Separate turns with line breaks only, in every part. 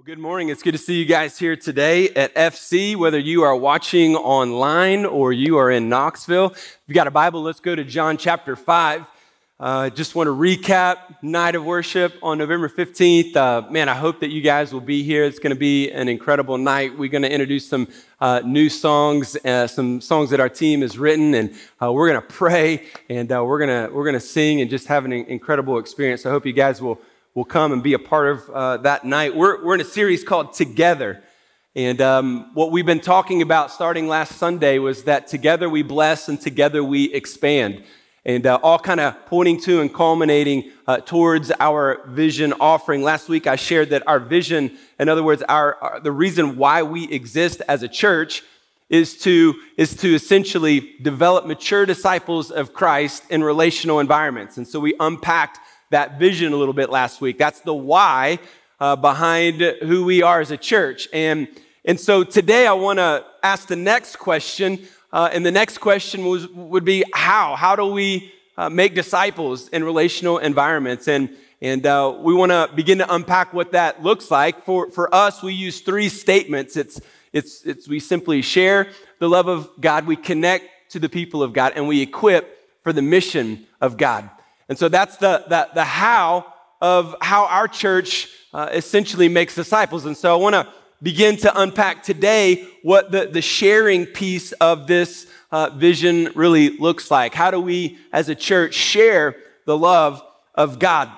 Well, good morning. It's good to see you guys here today at FC, whether you are watching online or you are in Knoxville. If you got a Bible, let's go to John chapter 5. Uh, just want to recap night of worship on November 15th. Uh, man, I hope that you guys will be here. It's going to be an incredible night. We're going to introduce some uh, new songs, uh, some songs that our team has written, and uh, we're going to pray and uh, we're going to we're going to sing and just have an incredible experience. I hope you guys will will come and be a part of uh, that night. We're, we're in a series called Together. And um, what we've been talking about starting last Sunday was that together we bless and together we expand. And uh, all kind of pointing to and culminating uh, towards our vision offering. Last week I shared that our vision, in other words, our, our, the reason why we exist as a church is to, is to essentially develop mature disciples of Christ in relational environments. And so we unpacked that vision a little bit last week. That's the why uh, behind who we are as a church. And, and so today I want to ask the next question. Uh, and the next question was, would be how? How do we uh, make disciples in relational environments? And, and uh, we want to begin to unpack what that looks like. For, for us, we use three statements. It's, it's, it's we simply share the love of God, we connect to the people of God, and we equip for the mission of God. And so that's the, the, the how of how our church uh, essentially makes disciples. And so I want to begin to unpack today what the, the sharing piece of this uh, vision really looks like. How do we as a church share the love of God?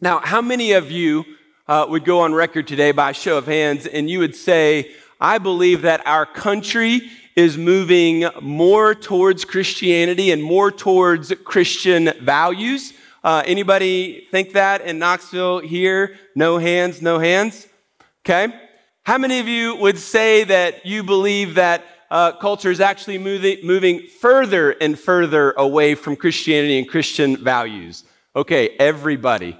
Now, how many of you uh, would go on record today by show of hands and you would say, I believe that our country is moving more towards Christianity and more towards Christian values. Uh, anybody think that in Knoxville here? No hands, no hands. Okay. How many of you would say that you believe that uh, culture is actually moving, moving further and further away from Christianity and Christian values? Okay, everybody.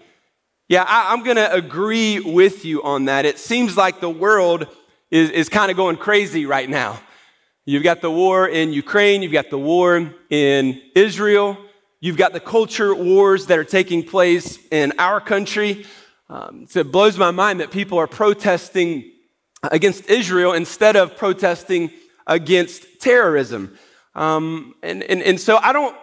Yeah, I, I'm going to agree with you on that. It seems like the world is, is kind of going crazy right now. You've got the war in Ukraine, you've got the war in Israel, you've got the culture wars that are taking place in our country. Um, so it blows my mind that people are protesting against Israel instead of protesting against terrorism. Um, and, and, and so I don't,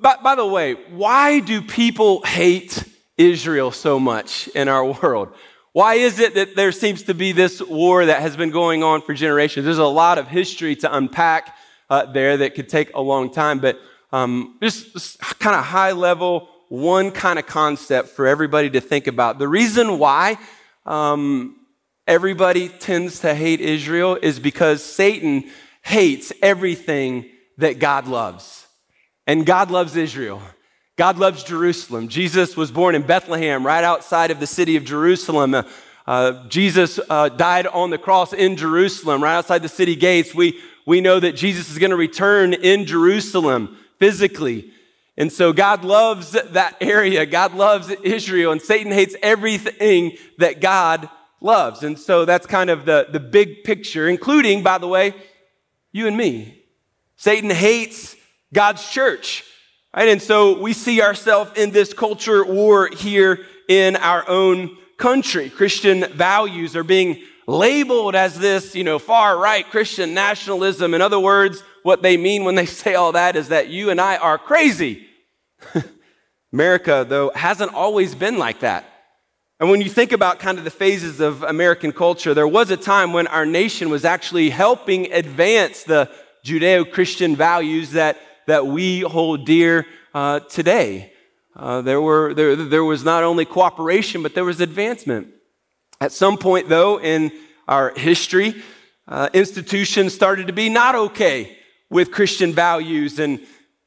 by, by the way, why do people hate Israel so much in our world? Why is it that there seems to be this war that has been going on for generations? There's a lot of history to unpack uh, there that could take a long time, but um, just, just kind of high level, one kind of concept for everybody to think about. The reason why um, everybody tends to hate Israel is because Satan hates everything that God loves. And God loves Israel. God loves Jerusalem. Jesus was born in Bethlehem, right outside of the city of Jerusalem. Uh, Jesus uh, died on the cross in Jerusalem, right outside the city gates. We, we know that Jesus is going to return in Jerusalem physically. And so God loves that area. God loves Israel, and Satan hates everything that God loves. And so that's kind of the, the big picture, including, by the way, you and me. Satan hates God's church. Right? And so we see ourselves in this culture war here in our own country. Christian values are being labeled as this, you know, far right Christian nationalism. In other words, what they mean when they say all that is that you and I are crazy. America, though, hasn't always been like that. And when you think about kind of the phases of American culture, there was a time when our nation was actually helping advance the Judeo Christian values that that we hold dear uh, today. Uh, there, were, there, there was not only cooperation, but there was advancement. At some point, though, in our history, uh, institutions started to be not okay with Christian values, and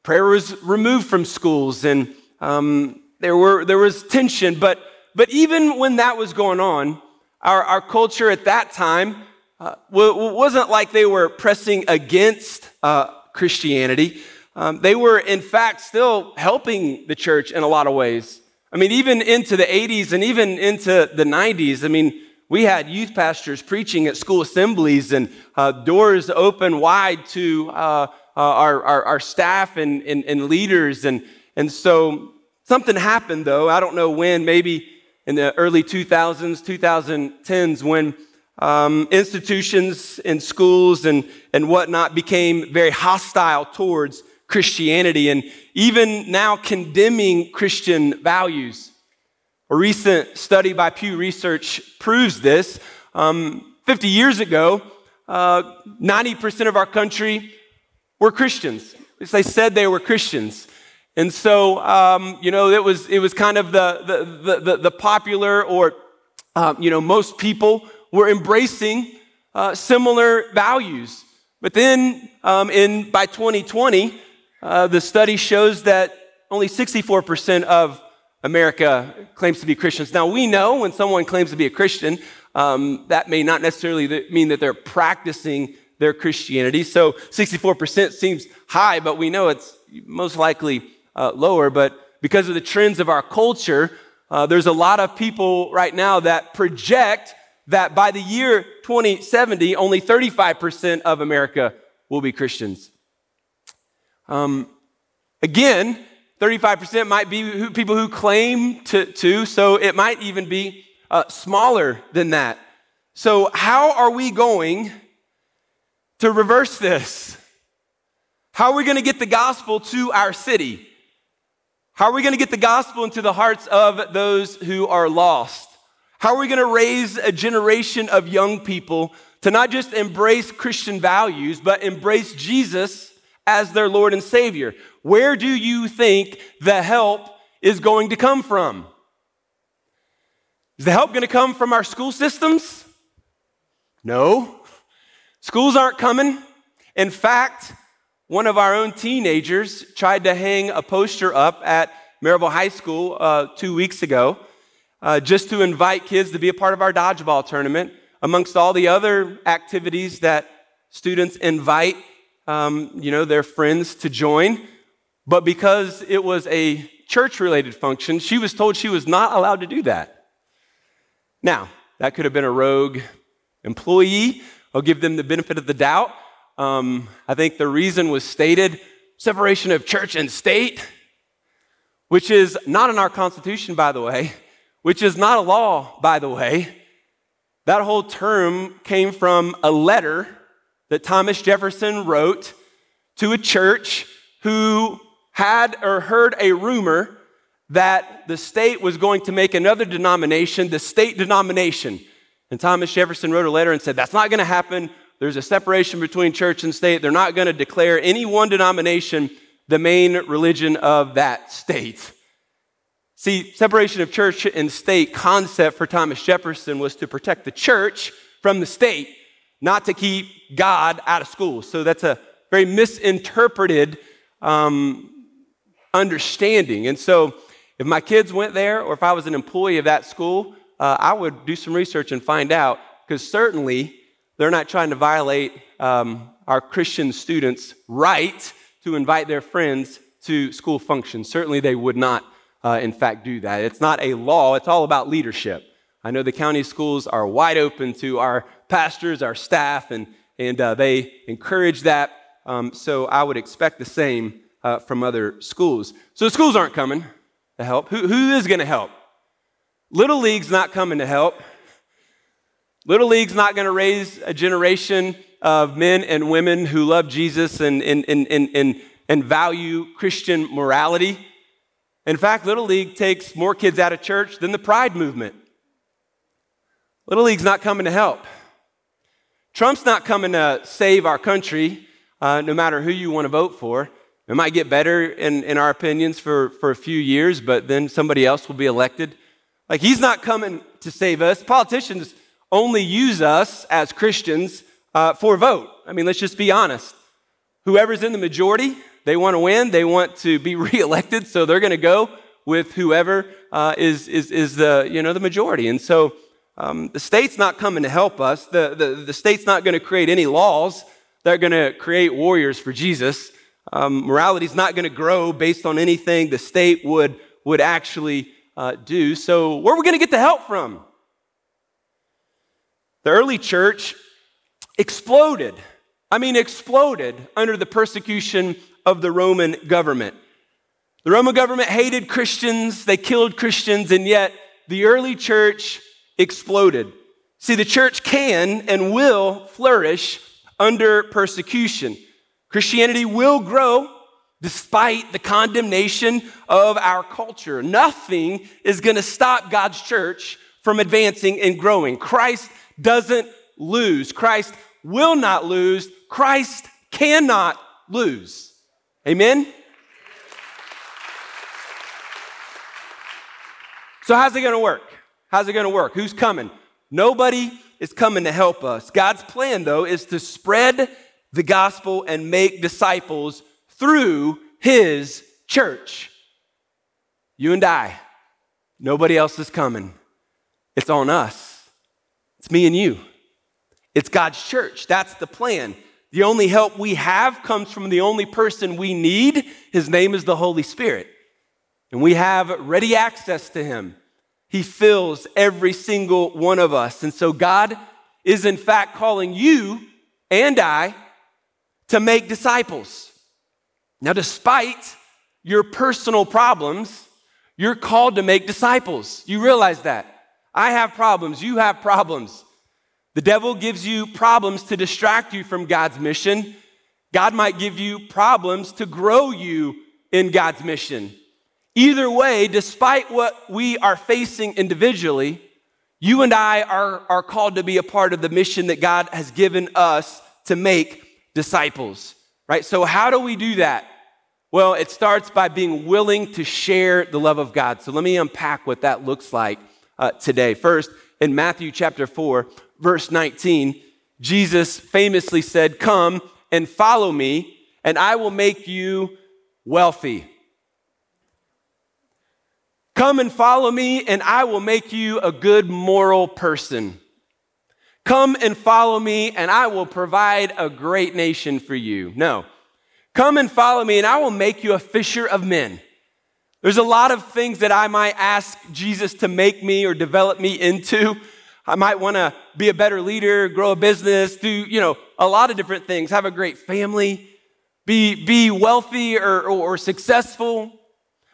prayer was removed from schools, and um, there, were, there was tension. But, but even when that was going on, our, our culture at that time uh, wasn't like they were pressing against uh, Christianity. Um, they were, in fact, still helping the church in a lot of ways. I mean, even into the 80s and even into the 90s, I mean, we had youth pastors preaching at school assemblies and uh, doors open wide to uh, uh, our, our, our, staff and, and, and, leaders. And, and so something happened, though. I don't know when, maybe in the early 2000s, 2010s, when um, institutions and schools and, and whatnot became very hostile towards Christianity and even now condemning Christian values. A recent study by Pew Research proves this. Um, 50 years ago, uh, 90% of our country were Christians. They said they were Christians. And so, um, you know, it was, it was kind of the, the, the, the popular or, uh, you know, most people were embracing uh, similar values. But then um, in, by 2020, uh, the study shows that only 64% of America claims to be Christians. Now, we know when someone claims to be a Christian, um, that may not necessarily mean that they're practicing their Christianity. So 64% seems high, but we know it's most likely uh, lower. But because of the trends of our culture, uh, there's a lot of people right now that project that by the year 2070, only 35% of America will be Christians. Um, again, 35% might be who, people who claim to, to, so it might even be uh, smaller than that. So, how are we going to reverse this? How are we going to get the gospel to our city? How are we going to get the gospel into the hearts of those who are lost? How are we going to raise a generation of young people to not just embrace Christian values, but embrace Jesus as their Lord and Savior? Where do you think the help is going to come from? Is the help going to come from our school systems? No. Schools aren't coming. In fact, one of our own teenagers tried to hang a poster up at Maryville High School uh, two weeks ago uh, just to invite kids to be a part of our dodgeball tournament, amongst all the other activities that students invite um, you know, their friends to join. But because it was a church related function, she was told she was not allowed to do that. Now, that could have been a rogue employee. I'll give them the benefit of the doubt. Um, I think the reason was stated separation of church and state, which is not in our Constitution, by the way, which is not a law, by the way. That whole term came from a letter that Thomas Jefferson wrote to a church who had or heard a rumor that the state was going to make another denomination, the state denomination. And Thomas Jefferson wrote a letter and said, That's not going to happen. There's a separation between church and state. They're not going to declare any one denomination the main religion of that state. See, separation of church and state concept for Thomas Jefferson was to protect the church from the state, not to keep God out of school. So that's a very misinterpreted um, understanding. And so, if my kids went there or if I was an employee of that school, uh, I would do some research and find out because certainly they're not trying to violate um, our Christian students' right to invite their friends to school functions. Certainly, they would not, uh, in fact, do that. It's not a law, it's all about leadership. I know the county schools are wide open to our pastors, our staff, and, and uh, they encourage that. Um, so I would expect the same uh, from other schools. So schools aren't coming to help. Who, who is going to help? Little League's not coming to help. Little League's not going to raise a generation of men and women who love Jesus and, and, and, and, and value Christian morality. In fact, Little League takes more kids out of church than the Pride movement. Little League's not coming to help. Trump's not coming to save our country, uh, no matter who you want to vote for. It might get better in, in our opinions for, for a few years, but then somebody else will be elected. Like, he's not coming to save us. Politicians only use us as Christians uh, for vote. I mean, let's just be honest. Whoever's in the majority, they want to win, they want to be reelected, so they're going to go with whoever uh, is, is, is the, you know, the majority. And so um, the state's not coming to help us. The, the, the state's not going to create any laws that are going to create warriors for Jesus. Um, morality is not going to grow based on anything the state would, would actually uh, do. So, where are we going to get the help from? The early church exploded. I mean, exploded under the persecution of the Roman government. The Roman government hated Christians, they killed Christians, and yet the early church exploded. See, the church can and will flourish under persecution. Christianity will grow despite the condemnation of our culture. Nothing is going to stop God's church from advancing and growing. Christ doesn't lose. Christ will not lose. Christ cannot lose. Amen? So, how's it going to work? How's it going to work? Who's coming? Nobody is coming to help us. God's plan, though, is to spread the gospel and make disciples through his church. You and I. Nobody else is coming. It's on us. It's me and you. It's God's church. That's the plan. The only help we have comes from the only person we need. His name is the Holy Spirit. And we have ready access to him. He fills every single one of us. And so God is, in fact, calling you and I to make disciples. Now, despite your personal problems, you're called to make disciples. You realize that. I have problems. You have problems. The devil gives you problems to distract you from God's mission. God might give you problems to grow you in God's mission. Either way, despite what we are facing individually, you and I are, are called to be a part of the mission that God has given us to make disciples, right? So, how do we do that? Well, it starts by being willing to share the love of God. So, let me unpack what that looks like uh, today. First, in Matthew chapter 4, verse 19, Jesus famously said, Come and follow me, and I will make you wealthy. Come and follow me, and I will make you a good moral person. Come and follow me, and I will provide a great nation for you. No. Come and follow me, and I will make you a fisher of men. There's a lot of things that I might ask Jesus to make me or develop me into. I might want to be a better leader, grow a business, do, you know, a lot of different things, have a great family, be, be wealthy or, or, or successful.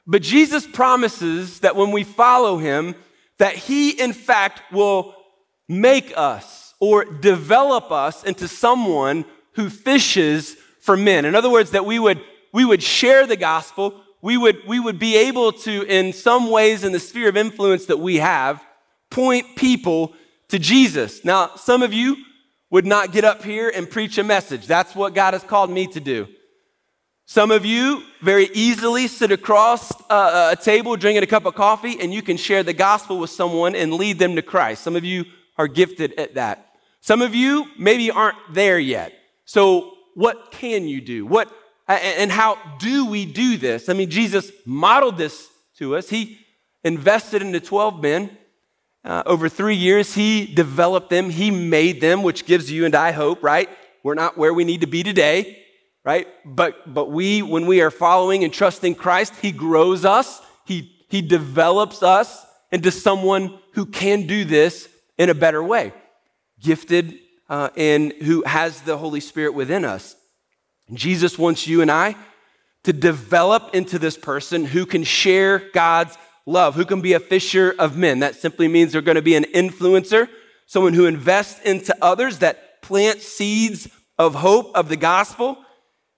But Jesus promises that when we follow him, that he in fact will make us or develop us into someone who fishes for men. In other words, that we would, we would share the gospel, we would, we would be able to, in some ways, in the sphere of influence that we have, point people to Jesus. Now, some of you would not get up here and preach a message. That's what God has called me to do. Some of you very easily sit across a, a table drinking a cup of coffee and you can share the gospel with someone and lead them to Christ. Some of you are gifted at that. Some of you maybe aren't there yet. So, what can you do? What and how do we do this? I mean, Jesus modeled this to us. He invested in the 12 men. Uh, over three years, he developed them, he made them, which gives you and I hope, right? We're not where we need to be today right? But, but we, when we are following and trusting Christ, He grows us, He, he develops us into someone who can do this in a better way, gifted uh, and who has the Holy Spirit within us. Jesus wants you and I to develop into this person who can share God's love, who can be a fisher of men. That simply means they're going to be an influencer, someone who invests into others, that plants seeds of hope of the gospel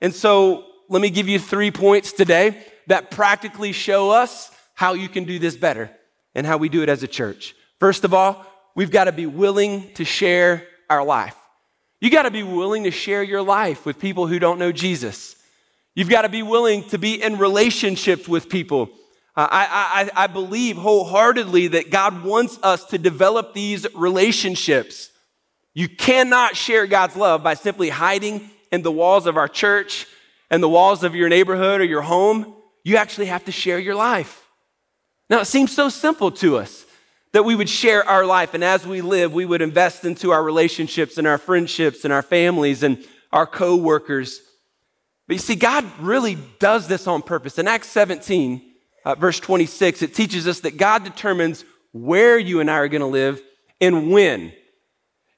and so let me give you three points today that practically show us how you can do this better and how we do it as a church. First of all, we've got to be willing to share our life. You got to be willing to share your life with people who don't know Jesus. You've got to be willing to be in relationships with people. Uh, I, I, I believe wholeheartedly that God wants us to develop these relationships. You cannot share God's love by simply hiding in the walls of our church and the walls of your neighborhood or your home, you actually have to share your life. Now, it seems so simple to us that we would share our life, and as we live, we would invest into our relationships and our friendships and our families and our co workers. But you see, God really does this on purpose. In Acts 17, uh, verse 26, it teaches us that God determines where you and I are going to live and when.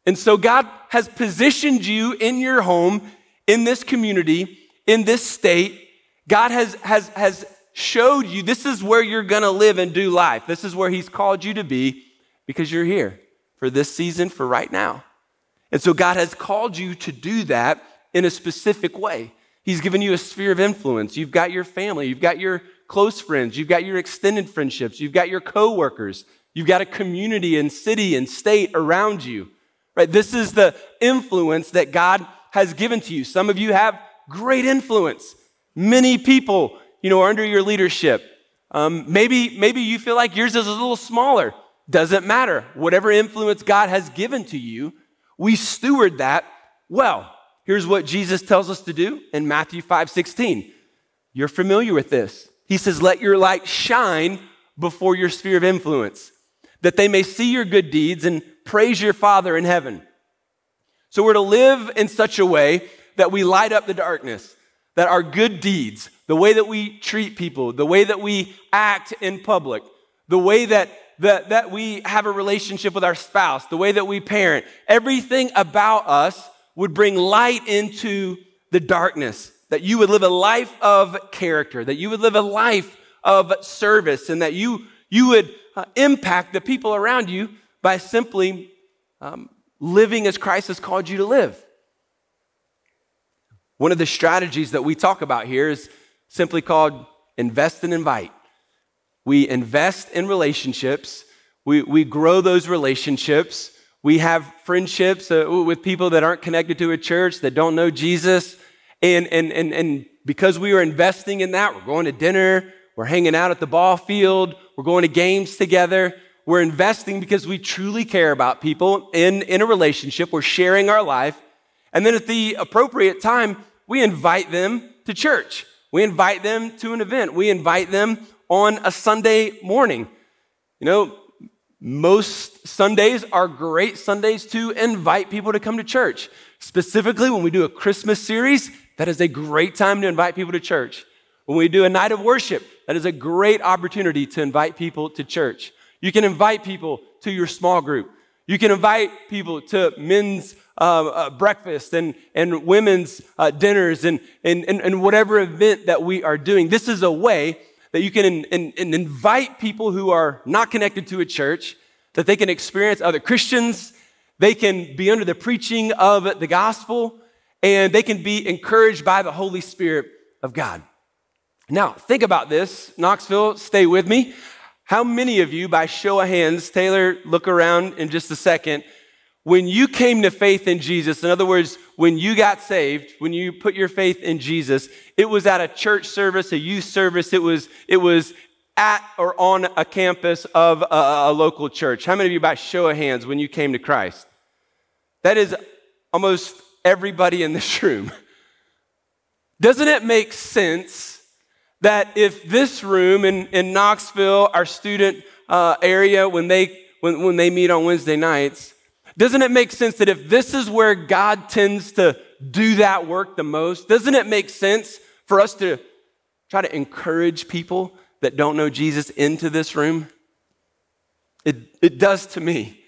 And so God has positioned you in your home in this community, in this state, God has, has, has showed you this is where you're going to live and do life. This is where He's called you to be because you're here for this season, for right now. And so God has called you to do that in a specific way. He's given you a sphere of influence. You've got your family, you've got your close friends, you've got your extended friendships, you've got your coworkers, you've got a community and city and state around you. Right? This is the influence that God has given to you. Some of you have great influence. Many people, you know, are under your leadership. Um, maybe, maybe you feel like yours is a little smaller. Doesn't matter. Whatever influence God has given to you, we steward that well. Here's what Jesus tells us to do in Matthew 5 16. You're familiar with this. He says, Let your light shine before your sphere of influence, that they may see your good deeds and praise your Father in heaven. So we're to live in such a way that we light up the darkness, that our good deeds, the way that we treat people, the way that we act in public, the way that, that, that we have a relationship with our spouse, the way that we parent, everything about us would bring light into the darkness, that you would live a life of character, that you would live a life of service, and that you, you would uh, impact the people around you by simply um, living as Christ has called you to live. One of the strategies that we talk about here is simply called invest and invite. We invest in relationships, we, we grow those relationships we have friendships uh, with people that aren't connected to a church, that don't know Jesus. And, and, and, and because we are investing in that, we're going to dinner, we're hanging out at the ball field, we're going to games together. We're investing because we truly care about people in, in a relationship. We're sharing our life. And then at the appropriate time, we invite them to church. We invite them to an event. We invite them on a Sunday morning. You know, most Sundays are great Sundays to invite people to come to church. Specifically, when we do a Christmas series, that is a great time to invite people to church. When we do a night of worship, that is a great opportunity to invite people to church. You can invite people to your small group. You can invite people to men's uh, uh, breakfast and, and women's uh, dinners and, and, and, and whatever event that we are doing. This is a way that you can in, in, in invite people who are not connected to a church, that they can experience other Christians, they can be under the preaching of the gospel, and they can be encouraged by the Holy Spirit of God. Now, think about this. Knoxville, stay with me. How many of you, by show of hands, Taylor, look around in just a second, when you came to faith in Jesus, in other words, when you got saved, when you put your faith in Jesus, it was at a church service, a youth service, it was, it was at or on a campus of a, a local church. How many of you, by show of hands, when you came to Christ? That is almost everybody in this room. Doesn't it make sense that if this room in, in Knoxville, our student uh, area, when they, when, when they meet on Wednesday nights, doesn't it make sense that if this is where God tends to do that work the most, doesn't it make sense for us to try to encourage people that don't know Jesus into this room? It, it does to me.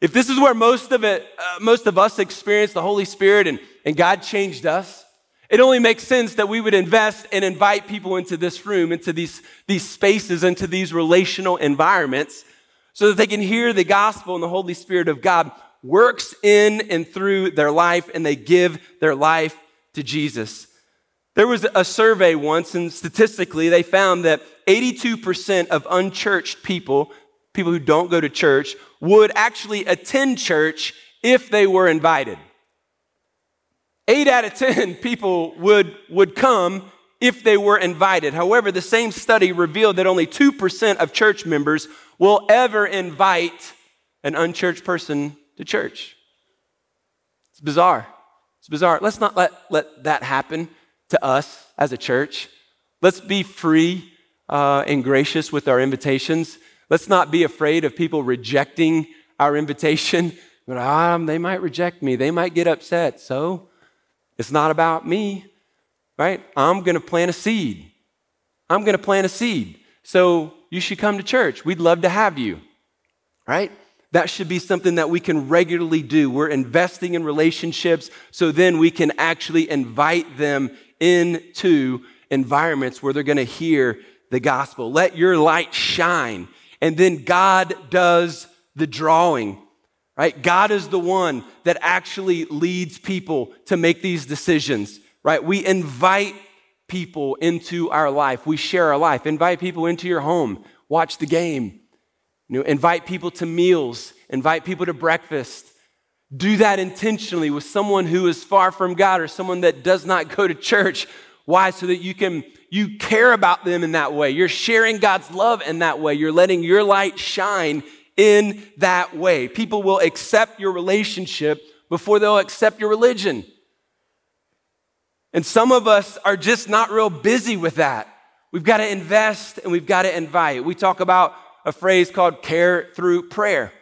If this is where most of it, uh, most of us experience the Holy Spirit and, and God changed us, it only makes sense that we would invest and invite people into this room, into these, these spaces, into these relational environments, so that they can hear the gospel and the Holy Spirit of God works in and through their life and they give their life to Jesus. There was a survey once, and statistically, they found that 82% of unchurched people, people who don't go to church, would actually attend church if they were invited. Eight out of 10 people would, would come if they were invited. However, the same study revealed that only 2% of church members will ever invite an unchurched person to church. It's bizarre. It's bizarre. Let's not let, let that happen to us as a church. Let's be free uh, and gracious with our invitations. Let's not be afraid of people rejecting our invitation. But um, they might reject me. They might get upset. So it's not about me, right? I'm going to plant a seed. I'm going to plant a seed. So you should come to church. We'd love to have you, right? That should be something that we can regularly do. We're investing in relationships so then we can actually invite them into environments where they're going to hear the gospel. Let your light shine. And then God does the drawing, right? God is the one that actually leads people to make these decisions, right? We invite people into our life. We share our life. Invite people into your home. Watch the game. You know, invite people to meals. Invite people to breakfast. Do that intentionally with someone who is far from God or someone that does not go to church. Why? So that you can you care about them in that way. You're sharing God's love in that way. You're letting your light shine in that way. People will accept your relationship before they'll accept your religion. And some of us are just not real busy with that. We've got to invest and we've got to invite. We talk about a phrase called care through prayer.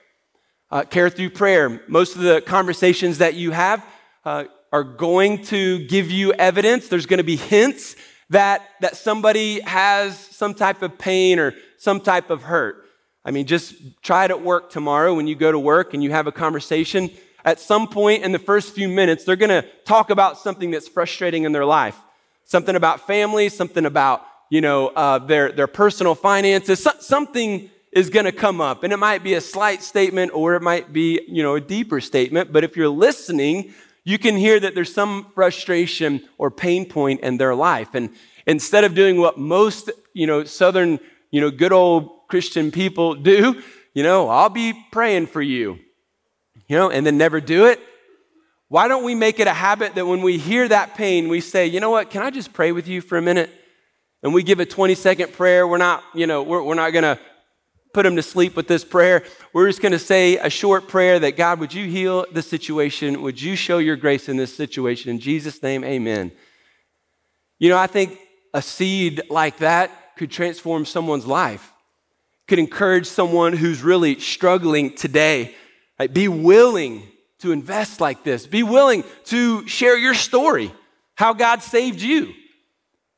Uh, care through prayer. Most of the conversations that you have uh, are going to give you evidence. There's going to be hints that, that somebody has some type of pain or some type of hurt. I mean, just try it at work tomorrow when you go to work and you have a conversation. At some point in the first few minutes, they're going to talk about something that's frustrating in their life. Something about family, something about, you know, uh, their, their personal finances. So, something is going to come up. And it might be a slight statement or it might be, you know, a deeper statement. But if you're listening, you can hear that there's some frustration or pain point in their life. And instead of doing what most, you know, Southern, you know, good old Christian people do, you know, I'll be praying for you, you know, and then never do it. Why don't we make it a habit that when we hear that pain, we say, you know what, can I just pray with you for a minute? And we give a 20 second prayer. We're not, you know, we're, we're not going to put them to sleep with this prayer. We're just going to say a short prayer that God, would you heal the situation? Would you show your grace in this situation? In Jesus' name, amen. You know, I think a seed like that could transform someone's life, could encourage someone who's really struggling today. Right? Be willing to invest like this, be willing to share your story, how God saved you.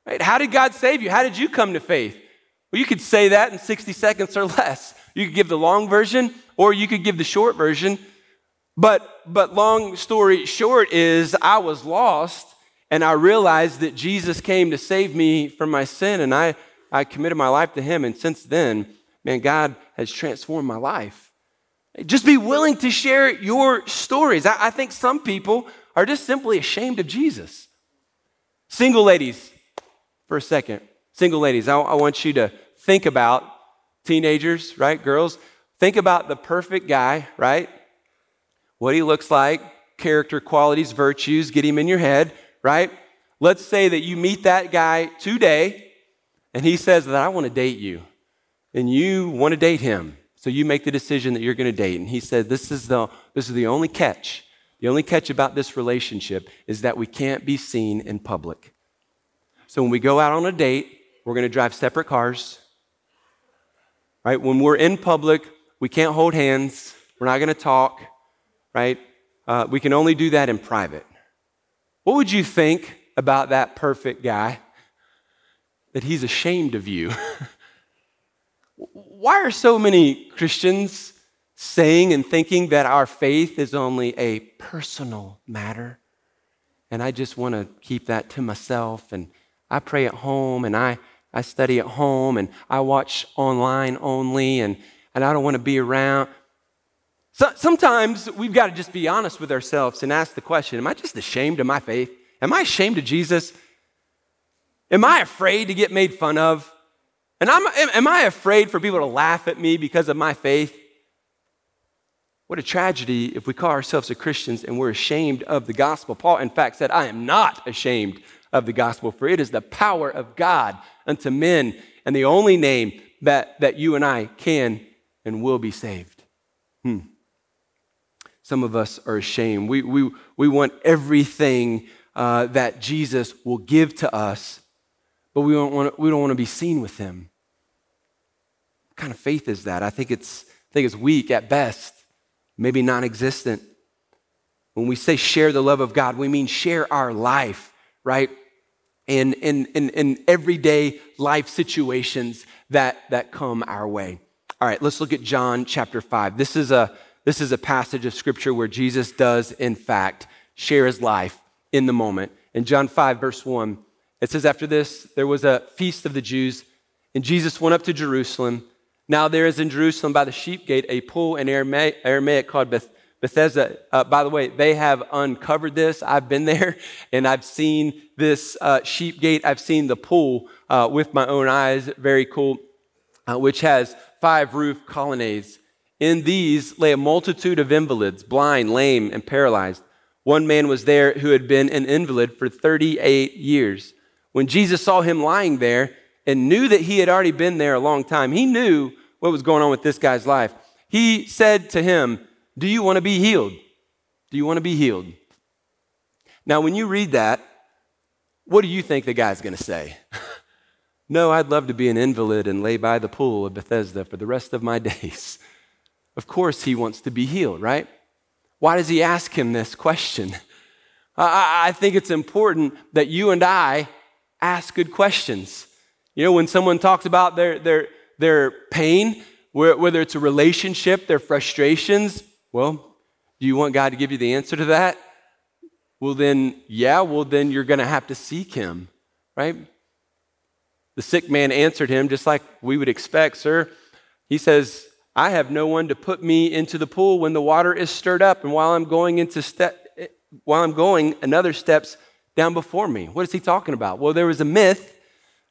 Right? How did God save you? How did you come to faith? Well, you could say that in 60 seconds or less. You could give the long version or you could give the short version. But, but long story short is I was lost and I realized that Jesus came to save me from my sin and I, I committed my life to him. And since then, man, God has transformed my life. Just be willing to share your stories. I, I think some people are just simply ashamed of Jesus. Single ladies, for a second. Single ladies, I, I want you to think about teenagers, right? Girls, think about the perfect guy, right? What he looks like, character qualities, virtues, get him in your head, right? Let's say that you meet that guy today and he says that I want to date you and you want to date him. So you make the decision that you're going to date. And he said, this is, the, this is the only catch. The only catch about this relationship is that we can't be seen in public. So when we go out on a date, we're going to drive separate cars. Right? When we're in public, we can't hold hands. We're not going to talk. Right? Uh, we can only do that in private. What would you think about that perfect guy? That he's ashamed of you. Why are so many Christians saying and thinking that our faith is only a personal matter? And I just want to keep that to myself. And I pray at home and I I study at home and I watch online only and, and I don't want to be around. So, sometimes we've got to just be honest with ourselves and ask the question Am I just ashamed of my faith? Am I ashamed of Jesus? Am I afraid to get made fun of? And I'm, am I afraid for people to laugh at me because of my faith? What a tragedy if we call ourselves a Christians and we're ashamed of the gospel. Paul, in fact, said, I am not ashamed of the gospel, for it is the power of God unto men and the only name that, that you and I can and will be saved. Hmm. Some of us are ashamed. We, we, we want everything uh, that Jesus will give to us, but we don't, want to, we don't want to be seen with him. What kind of faith is that? I think it's, I think it's weak at best, maybe non existent. When we say share the love of God, we mean share our life, right? in, in, in, in everyday life situations that, that come our way. All right, let's look at John chapter 5. This is, a, this is a passage of scripture where Jesus does, in fact, share his life in the moment. In John 5, verse 1, it says, After this, there was a feast of the Jews, And Jesus went up to Jerusalem. Now there is in Jerusalem by the sheep gate a pool in Aramaic, Aramaic called Beth, Bethesda. Uh, by the way, they have uncovered this. I've been there and I've seen this uh, sheep gate. I've seen the pool uh, with my own eyes. Very cool, uh, which has five roof colonnades. In these lay a multitude of invalids, blind, lame, and paralyzed. One man was there who had been an invalid for 38 years. When Jesus saw him lying there and knew that he had already been there a long time, he knew what was going on with this guy's life. He said to him, Do you want to be healed? Do you want to be healed? Now, when you read that, what do you think the guy's going to say? no, I'd love to be an invalid and lay by the pool of Bethesda for the rest of my days. Of course, he wants to be healed, right? Why does he ask him this question? I, I think it's important that you and I ask good questions. You know, when someone talks about their, their, their pain, whether it's a relationship, their frustrations, well, do you want God to give you the answer to that? Well, then, yeah, well, then you're going to have to seek Him, right? The sick man answered him just like we would expect, sir. He says, I have no one to put me into the pool when the water is stirred up, and while I'm going into step, eh, while I'm going, another steps down before me. What is he talking about? Well, there was a myth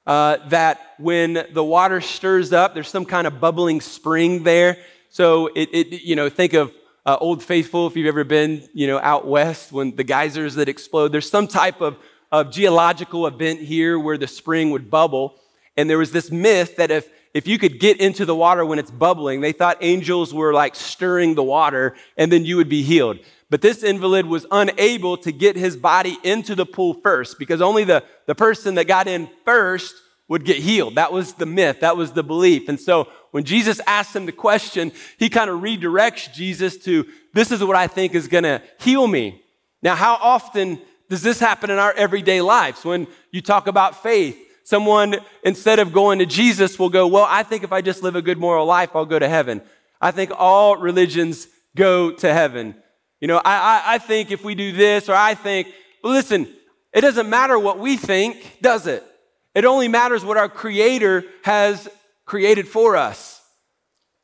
uh, that when the water stirs up, there's some kind of bubbling spring there. So it, it you know, think of uh, Old Faithful if you've ever been, you know, out west when the geysers that explode. There's some type of, of geological event here where the spring would bubble. And there was this myth that if if you could get into the water when it's bubbling, they thought angels were like stirring the water and then you would be healed. But this invalid was unable to get his body into the pool first because only the, the person that got in first would get healed. That was the myth, that was the belief. And so when Jesus asked him the question, he kind of redirects Jesus to, This is what I think is going to heal me. Now, how often does this happen in our everyday lives when you talk about faith? Someone, instead of going to Jesus, will go, Well, I think if I just live a good moral life, I'll go to heaven. I think all religions go to heaven. You know, I, I, I think if we do this, or I think, listen, it doesn't matter what we think, does it? It only matters what our Creator has created for us.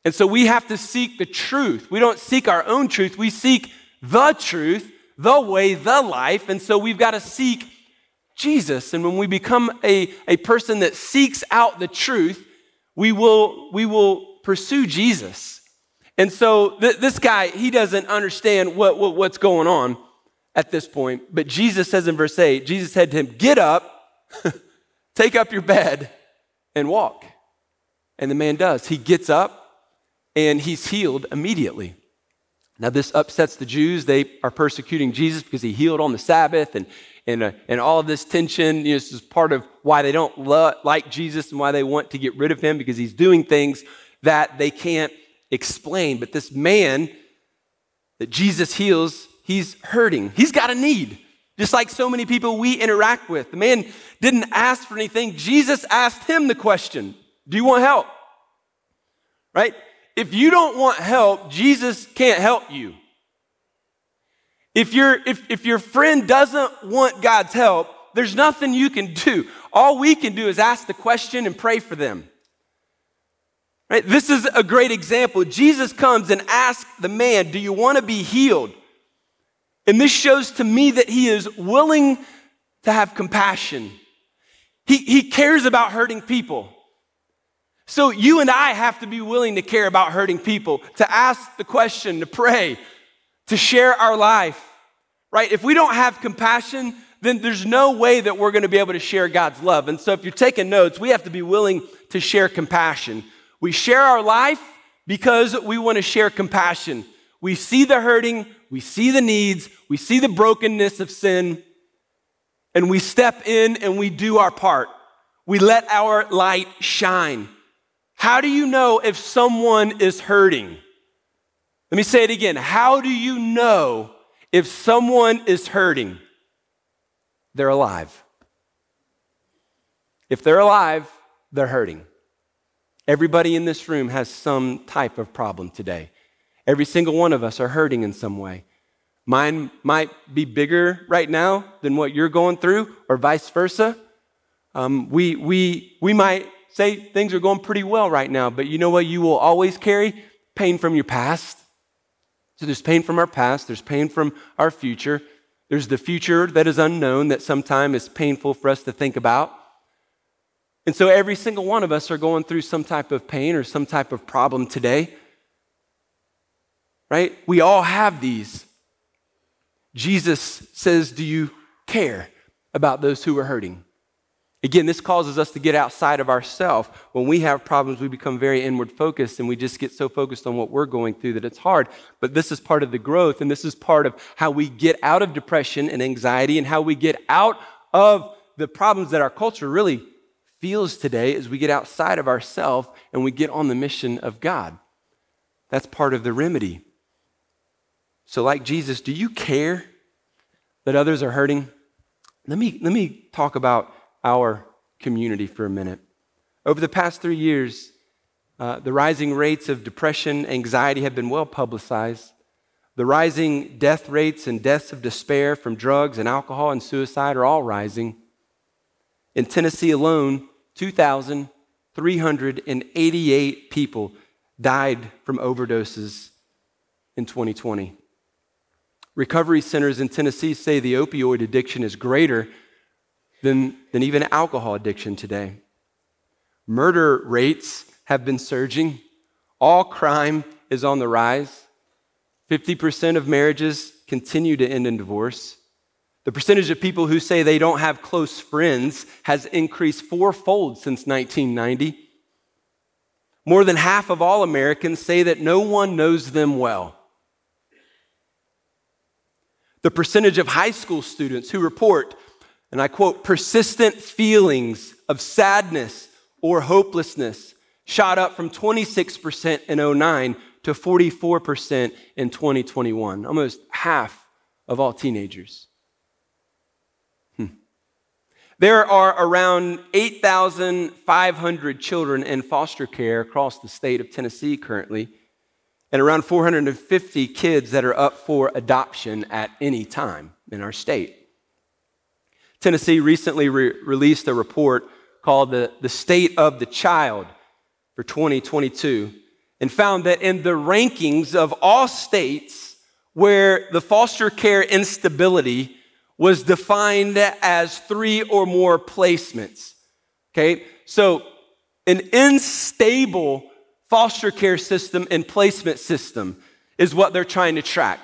And so we have to seek the truth. We don't seek our own truth, we seek the truth, the way, the life. And so we've got to seek Jesus. And when we become a, a person that seeks out the truth, we will, we will pursue Jesus. And so th- this guy, he doesn't understand what, what, what's going on at this point. But Jesus says in verse 8, Jesus said to him, Get up, take up your bed, and walk. And the man does. He gets up and he's healed immediately. Now, this upsets the Jews. They are persecuting Jesus because he healed on the Sabbath and and, uh, and all of this tension. You know, this is part of why they don't lo- like Jesus and why they want to get rid of him because he's doing things that they can't explain. But this man that Jesus heals, he's hurting. He's got a need, just like so many people we interact with. The man didn't ask for anything. Jesus asked him the question Do you want help? Right? If you don't want help, Jesus can't help you. If, you if, if your friend doesn't want God's help, there's nothing you can do. All we can do is ask the question and pray for them. Right? This is a great example. Jesus comes and asks the man, Do you want to be healed? And this shows to me that he is willing to have compassion. He, he cares about hurting people. So you and I have to be willing to care about hurting people, to ask the question, to pray, to share our life, right? If we don't have compassion, then there's no way that we're going to be able to share God's love. And so if you're taking notes, we have to be willing to share compassion. We share our life because we want to share compassion. We see the hurting, we see the needs, we see the brokenness of sin, and we step in and we do our part. We let our light shine. How do you know if someone is hurting? Let me say it again. How do you know if someone is hurting? They're alive. If they're alive, they're hurting. Everybody in this room has some type of problem today. Every single one of us are hurting in some way. Mine might be bigger right now than what you're going through, or vice versa. Um, we, we, we might say things are going pretty well right now, but you know what you will always carry? Pain from your past. So there's pain from our past, there's pain from our future, there's the future that is unknown that sometimes is painful for us to think about. And so every single one of us are going through some type of pain or some type of problem today. Right? We all have these. Jesus says, Do you care about those who are hurting? Again, this causes us to get outside of ourselves. When we have problems, we become very inward focused and we just get so focused on what we're going through that it's hard. But this is part of the growth, and this is part of how we get out of depression and anxiety and how we get out of the problems that our culture really feels today as we get outside of ourselves and we get on the mission of God. That's part of the remedy. So, like Jesus, do you care that others are hurting? Let me, let me talk about our community for a minute. Over the past three years, uh, the rising rates of depression, anxiety have been well publicized. The rising death rates and deaths of despair from drugs and alcohol and suicide are all rising. In Tennessee alone, 2,388 people died from overdoses in 2020. Recovery centers in Tennessee say the opioid addiction is greater than, than even alcohol addiction today. Murder rates have been surging. All crime is on the rise. 50% of marriages continue to end in divorce. The percentage of people who say they don't have close friends has increased fourfold since 1990. More than half of all Americans say that no one knows them well. The percentage of high school students who report and I quote, persistent feelings of sadness or hopelessness shot up from 26% in 09 to 44% in 2021, almost half of all teenagers. There are around 8,500 children in foster care across the state of Tennessee currently, and around 450 kids that are up for adoption at any time in our state. Tennessee recently re- released a report called the, the State of the Child for 2022 and found that in the rankings of all states where the foster care instability was defined as three or more placements. Okay, so an unstable foster care system and placement system is what they're trying to track.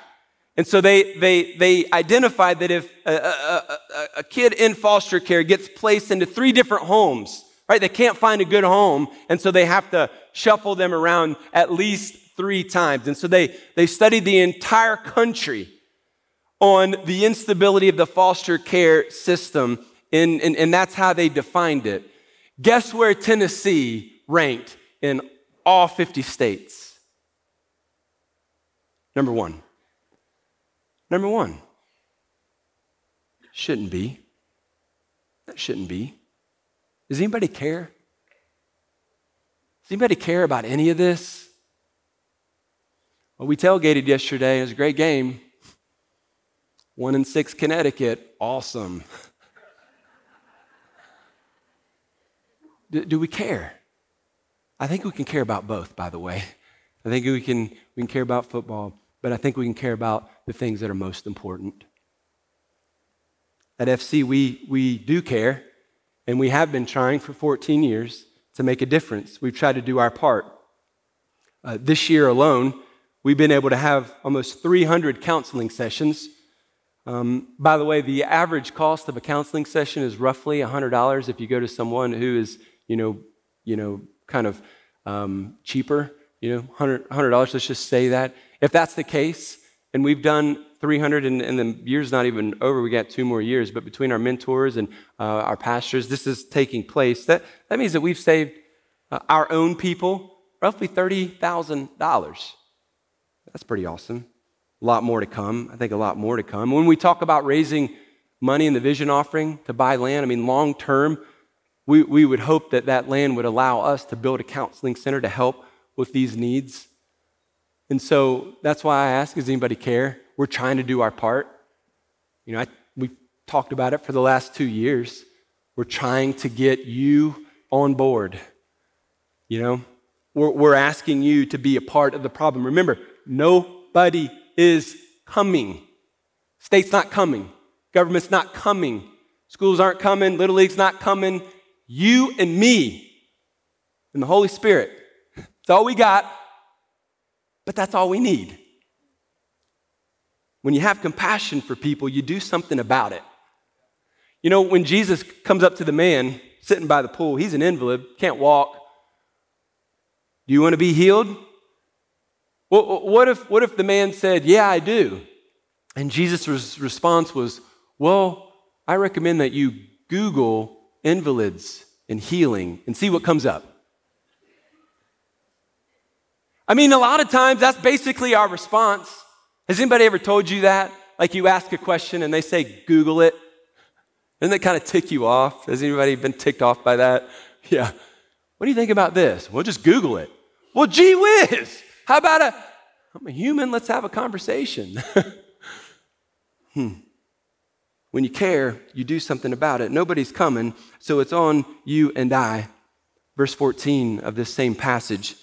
And so they, they, they identified that if a, a, a, a, kid in foster care gets placed into three different homes, right, they can't find a good home, and so they have to shuffle them around at least three times. And so they, they studied the entire country on the instability of the foster care system, and, and, and that's how they defined it. Guess where Tennessee ranked in all 50 states? Number one. Number one, shouldn't be. That shouldn't be. Does anybody care? Does anybody care about any of this? Well, we tailgated yesterday. It was a great game. One in six Connecticut. Awesome. do, do we care? I think we can care about both, by the way. I think we can, we can care about football but I think we can care about the things that are most important. At FC, we, we do care, and we have been trying for 14 years to make a difference. We've tried to do our part. Uh, this year alone, we've been able to have almost 300 counseling sessions. Um, by the way, the average cost of a counseling session is roughly $100 if you go to someone who is, you know, you know kind of um, cheaper, you know, $100, $100, let's just say that. If that's the case, and we've done 300 and, and, the year's not even over, we got two more years, but between our mentors and uh, our pastors, this is taking place. That, that means that we've saved uh, our own people roughly $30,000. That's pretty awesome. A lot more to come. I think a lot more to come. When we talk about raising money in the vision offering to buy land, I mean, long term, we, we would hope that that land would allow us to build a counseling center to help with these needs. And so that's why I ask does anybody care? We're trying to do our part. You know, I, we've talked about it for the last two years. We're trying to get you on board. You know, we're, we're asking you to be a part of the problem. Remember, nobody is coming. State's not coming. Government's not coming. Schools aren't coming. Little League's not coming. You and me and the Holy Spirit. That's all we got, but that's all we need. When you have compassion for people, you do something about it. You know, when Jesus comes up to the man sitting by the pool, he's an invalid, can't walk. Do you want to be healed? What if, what if the man said, Yeah, I do? And Jesus' response was, Well, I recommend that you Google invalids and healing and see what comes up. I mean, a lot of times that's basically our response. Has anybody ever told you that? Like you ask a question and they say, Google it. Doesn't that kind of tick you off? Has anybody been ticked off by that? Yeah. What do you think about this? Well, just Google it. Well, gee whiz. How about a, I'm a human, let's have a conversation. hmm. When you care, you do something about it. Nobody's coming, so it's on you and I. Verse 14 of this same passage.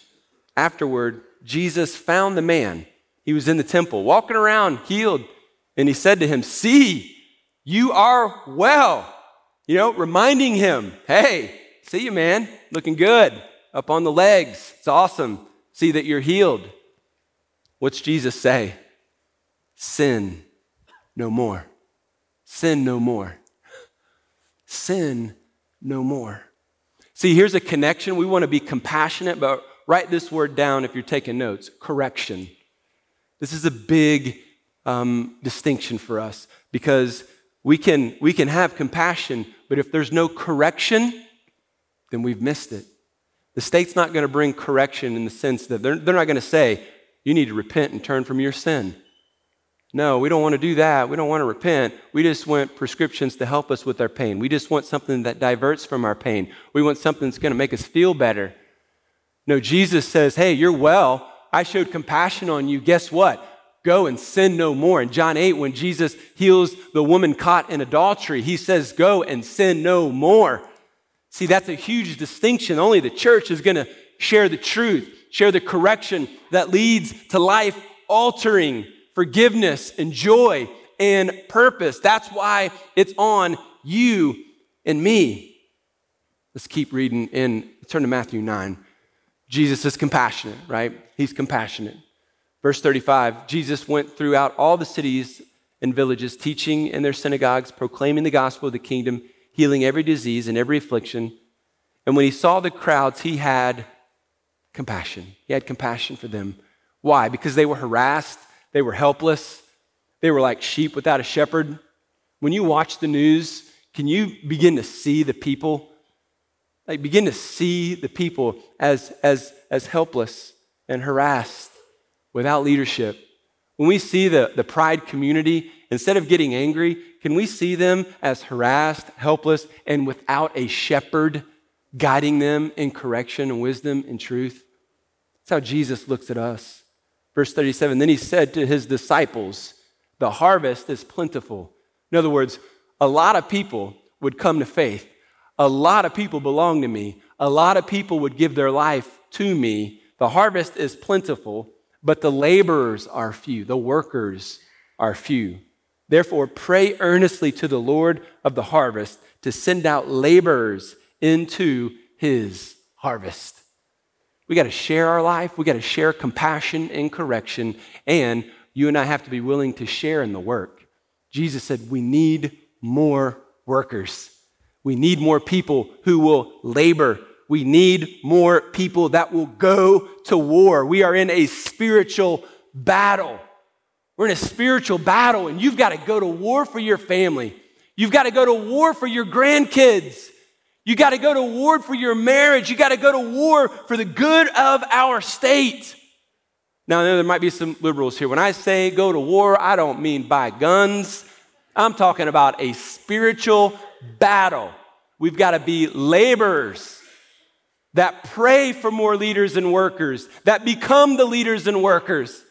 Afterward, Jesus found the man. He was in the temple, walking around, healed, and he said to him, See, you are well. You know, reminding him, Hey, see you, man, looking good, up on the legs. It's awesome. See that you're healed. What's Jesus say? Sin no more. Sin no more. Sin no more. See, here's a connection. We want to be compassionate, but write this word down if you're taking notes correction. This is a big um, distinction for us because we can, we can have compassion, but if there's no correction, then we've missed it. The state's not going to bring correction in the sense that they're, they're not going to say, you need to repent and turn from your sin. No, we don't want to do that. We don't want to repent. We just want prescriptions to help us with our pain. We just want something that diverts from our pain. We want something that's going to make us feel better. No, Jesus says, Hey, you're well. I showed compassion on you. Guess what? Go and sin no more. In John 8, when Jesus heals the woman caught in adultery, he says, Go and sin no more. See, that's a huge distinction. Only the church is going to share the truth, share the correction that leads to life altering forgiveness and joy and purpose. That's why it's on you and me. Let's keep reading in turn to Matthew 9. Jesus is compassionate, right? He's compassionate. Verse 35 Jesus went throughout all the cities and villages, teaching in their synagogues, proclaiming the gospel of the kingdom, healing every disease and every affliction. And when he saw the crowds, he had compassion. He had compassion for them. Why? Because they were harassed, they were helpless, they were like sheep without a shepherd. When you watch the news, can you begin to see the people like begin to see the people as, as, as helpless and harassed without leadership. When we see the, the pride community, instead of getting angry, can we see them as harassed, helpless, and without a shepherd guiding them in correction and wisdom and truth? That's how Jesus looks at us. Verse 37 Then he said to his disciples, The harvest is plentiful. In other words, a lot of people would come to faith a lot of people belong to me. A lot of people would give their life to me. The harvest is plentiful, but the laborers are few. The workers are few. Therefore, pray earnestly to the Lord of the harvest to send out laborers into his harvest. We got to share our life. We got to share compassion and correction. And you and I have to be willing to share in the work. Jesus said, We need more workers. We need more people who will labor. We need more people that will go to war. We are in a spiritual battle. We're in a spiritual battle, and you've got to go to war for your family. You've got to go to war for your grandkids. You got to go to war for your marriage. You got to go to war for the good of our state. Now, there might be some liberals here. When I say go to war, I don't mean buy guns. I'm talking about a spiritual battle. We've got to be laborers that pray for more leaders and workers, that become the leaders and workers,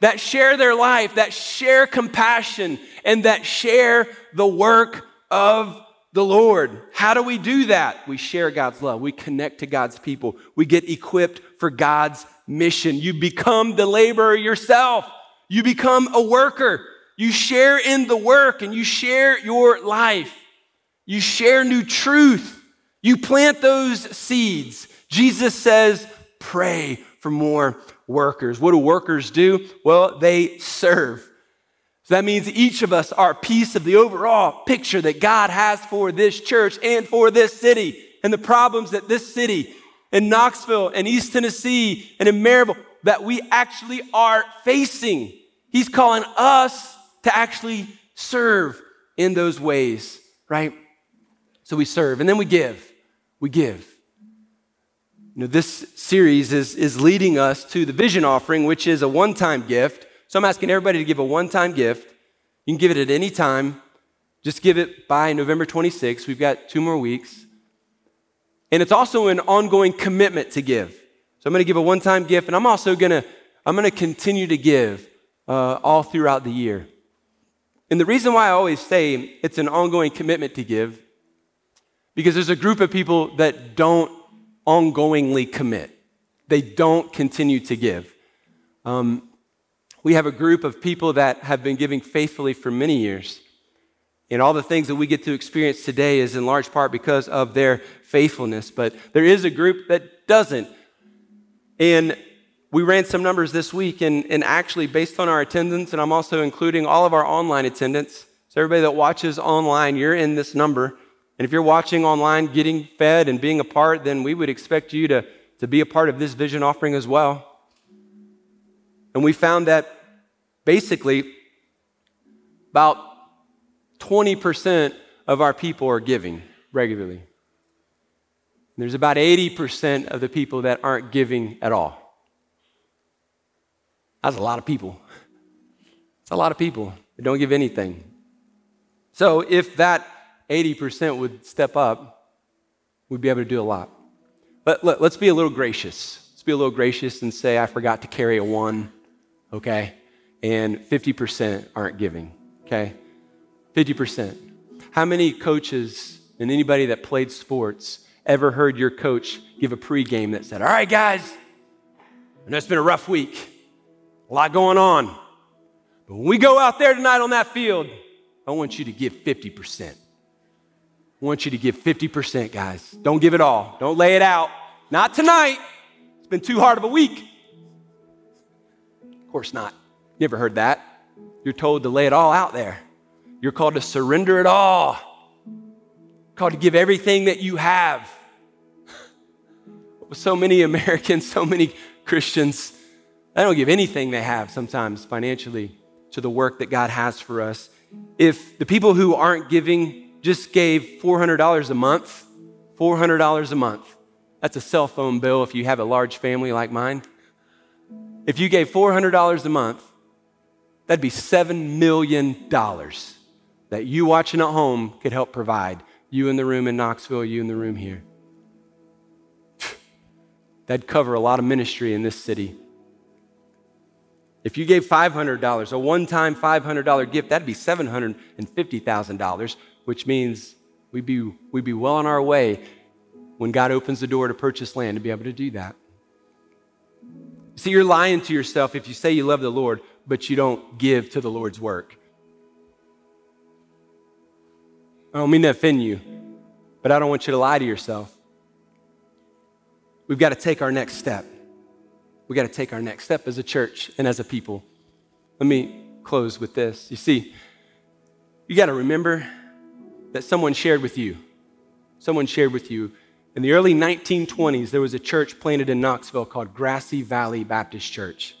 that share their life, that share compassion, and that share the work of the Lord. How do we do that? We share God's love. We connect to God's people. We get equipped for God's mission. You become the laborer yourself. You become a worker. You share in the work and you share your life. You share new truth. You plant those seeds. Jesus says, pray for more workers. What do workers do? Well, they serve. So that means each of us are a piece of the overall picture that God has for this church and for this city and the problems that this city in Knoxville and East Tennessee and in Maryville that we actually are facing. He's calling us to actually serve in those ways, right? So we serve and then we give. We give. You know, this series is, is leading us to the vision offering, which is a one time gift. So I'm asking everybody to give a one time gift. You can give it at any time. Just give it by November 26th. We've got two more weeks. And it's also an ongoing commitment to give. So I'm going to give a one time gift, and I'm also going to I'm going to continue to give uh, all throughout the year. And the reason why I always say it's an ongoing commitment to give, because there's a group of people that don't ongoingly commit. They don't continue to give. Um, we have a group of people that have been giving faithfully for many years. And all the things that we get to experience today is in large part because of their faithfulness. But there is a group that doesn't. And we ran some numbers this week, and, and actually, based on our attendance, and I'm also including all of our online attendance. So, everybody that watches online, you're in this number. And if you're watching online, getting fed and being a part, then we would expect you to, to be a part of this vision offering as well. And we found that basically about 20% of our people are giving regularly. There's about 80% of the people that aren't giving at all. That's a lot of people. It's a lot of people that don't give anything. So if that 80% would step up, we'd be able to do a lot. But let, us be a little gracious. Let's be a little gracious and say, I forgot to carry a one, okay? And 50% aren't giving, okay? 50%. How many coaches and anybody that played sports ever heard your coach give a pregame that said, All right, guys, I know it's been a rough week. A lot going on. But when we go out there tonight on that field, I want you to give 50%. Want you to give 50%, guys. Don't give it all. Don't lay it out. Not tonight. It's been too hard of a week. Of course not. Never heard that. You're told to lay it all out there. You're called to surrender it all. called to give everything that you have. So many Americans, so many Christians they don't give anything they have sometimes financially to the work that God has for us. If the people who aren't giving just gave $400 a month, $400 a month, that's a cell phone bill if you have a large family like mine. If you gave $400 a month, that'd be $7 million that you watching at home could help provide. You in the room in Knoxville, you in the room here. That'd cover a lot of ministry in this city. If you gave $500, a one time $500 gift, that'd be $750,000, which means we'd be, we'd be well on our way when God opens the door to purchase land to be able to do that. See, you're lying to yourself if you say you love the Lord, but you don't give to the Lord's work. I don't mean to offend you, but I don't want you to lie to yourself. We've got to take our next step We've got to take our next step as a church and as a people. Let me close with this. You see, you got to remember that someone shared with you. Someone shared with you. In the early 1920s, there was a church planted in Knoxville called Grassy Valley Baptist Church.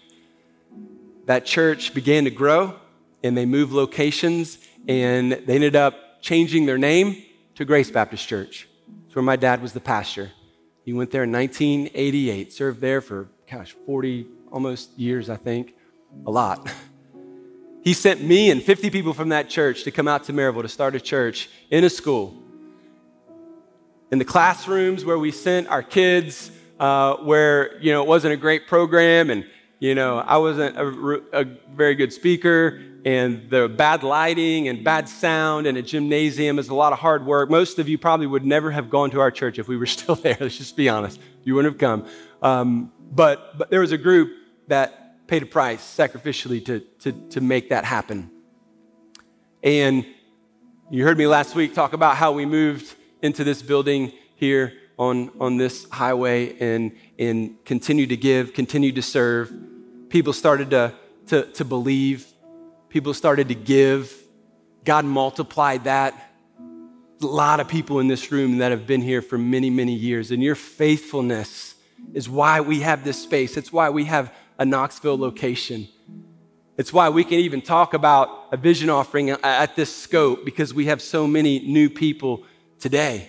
That church began to grow and they moved locations and they ended up changing their name to Grace Baptist Church. It's where my dad was the pastor. He went there in 1988, served there for gosh, 40 almost years, I think. A lot. He sent me and 50 people from that church to come out to Maryville to start a church in a school. In the classrooms where we sent our kids, uh, where, you know, it wasn't a great program and, you know, I wasn't a, a very good speaker and the bad lighting and bad sound and a gymnasium is a lot of hard work. Most of you probably would never have gone to our church if we were still there. Let's just be honest. You wouldn't have come. Um, but, but there was a group that paid a price sacrificially to, to, to make that happen. And you heard me last week talk about how we moved into this building here on, on this highway and, and continue to give, continue to serve. People started to, to, to believe People started to give. God multiplied that. A lot of people in this room that have been here for many, many years. And your faithfulness is why we have this space. It's why we have a Knoxville location. It's why we can even talk about a vision offering at this scope because we have so many new people today.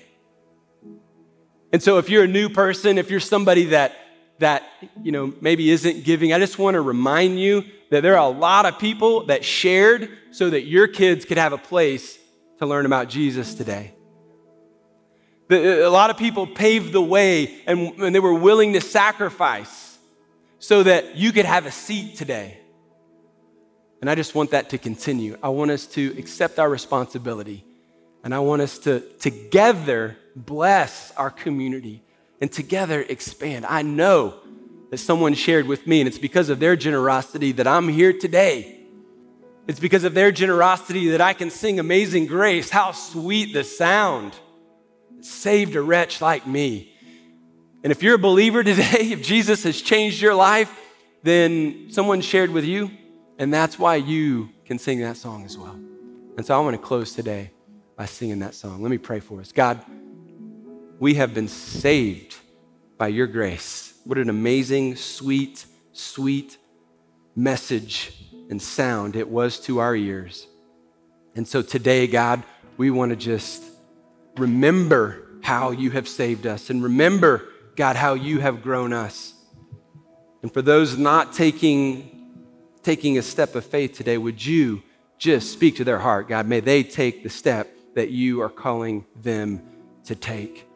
And so if you're a new person, if you're somebody that that you know maybe isn't giving, I just want to remind you that there are a lot of people that shared so that your kids could have a place to learn about Jesus today. A lot of people paved the way and, and they were willing to sacrifice so that you could have a seat today. And I just want that to continue. I want us to accept our responsibility and I want us to together bless our community and together expand. I know that someone shared with me, and it's because of their generosity that I'm here today. It's because of their generosity that I can sing Amazing Grace. How sweet the sound saved a wretch like me. And if you're a believer today, if Jesus has changed your life, then someone shared with you, and that's why you can sing that song as well. And so I want to close today by singing that song. Let me pray for us. God, we have been saved by your grace. What an amazing, sweet, sweet message and sound it was to our ears. And so today, God, we want to just remember how you have saved us and remember, God, how you have grown us. And for those not taking, taking a step of faith today, would you just speak to their heart, God? May they take the step that you are calling them to take.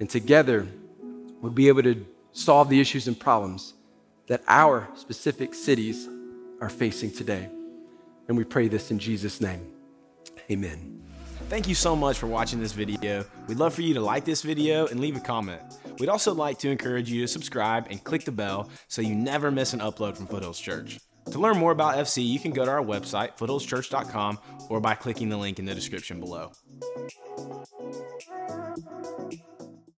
And together, we'll be able to solve the issues and problems that our specific cities are facing today. And we pray this in Jesus' name. Amen.
Thank you so much for watching this video. We'd love for you to like this video and leave a comment. We'd also like to encourage you to subscribe and click the bell so you never miss an upload from Foothills Church. To learn more about FC, you can go to our website, foothillschurch.com, or by clicking the link in the description below.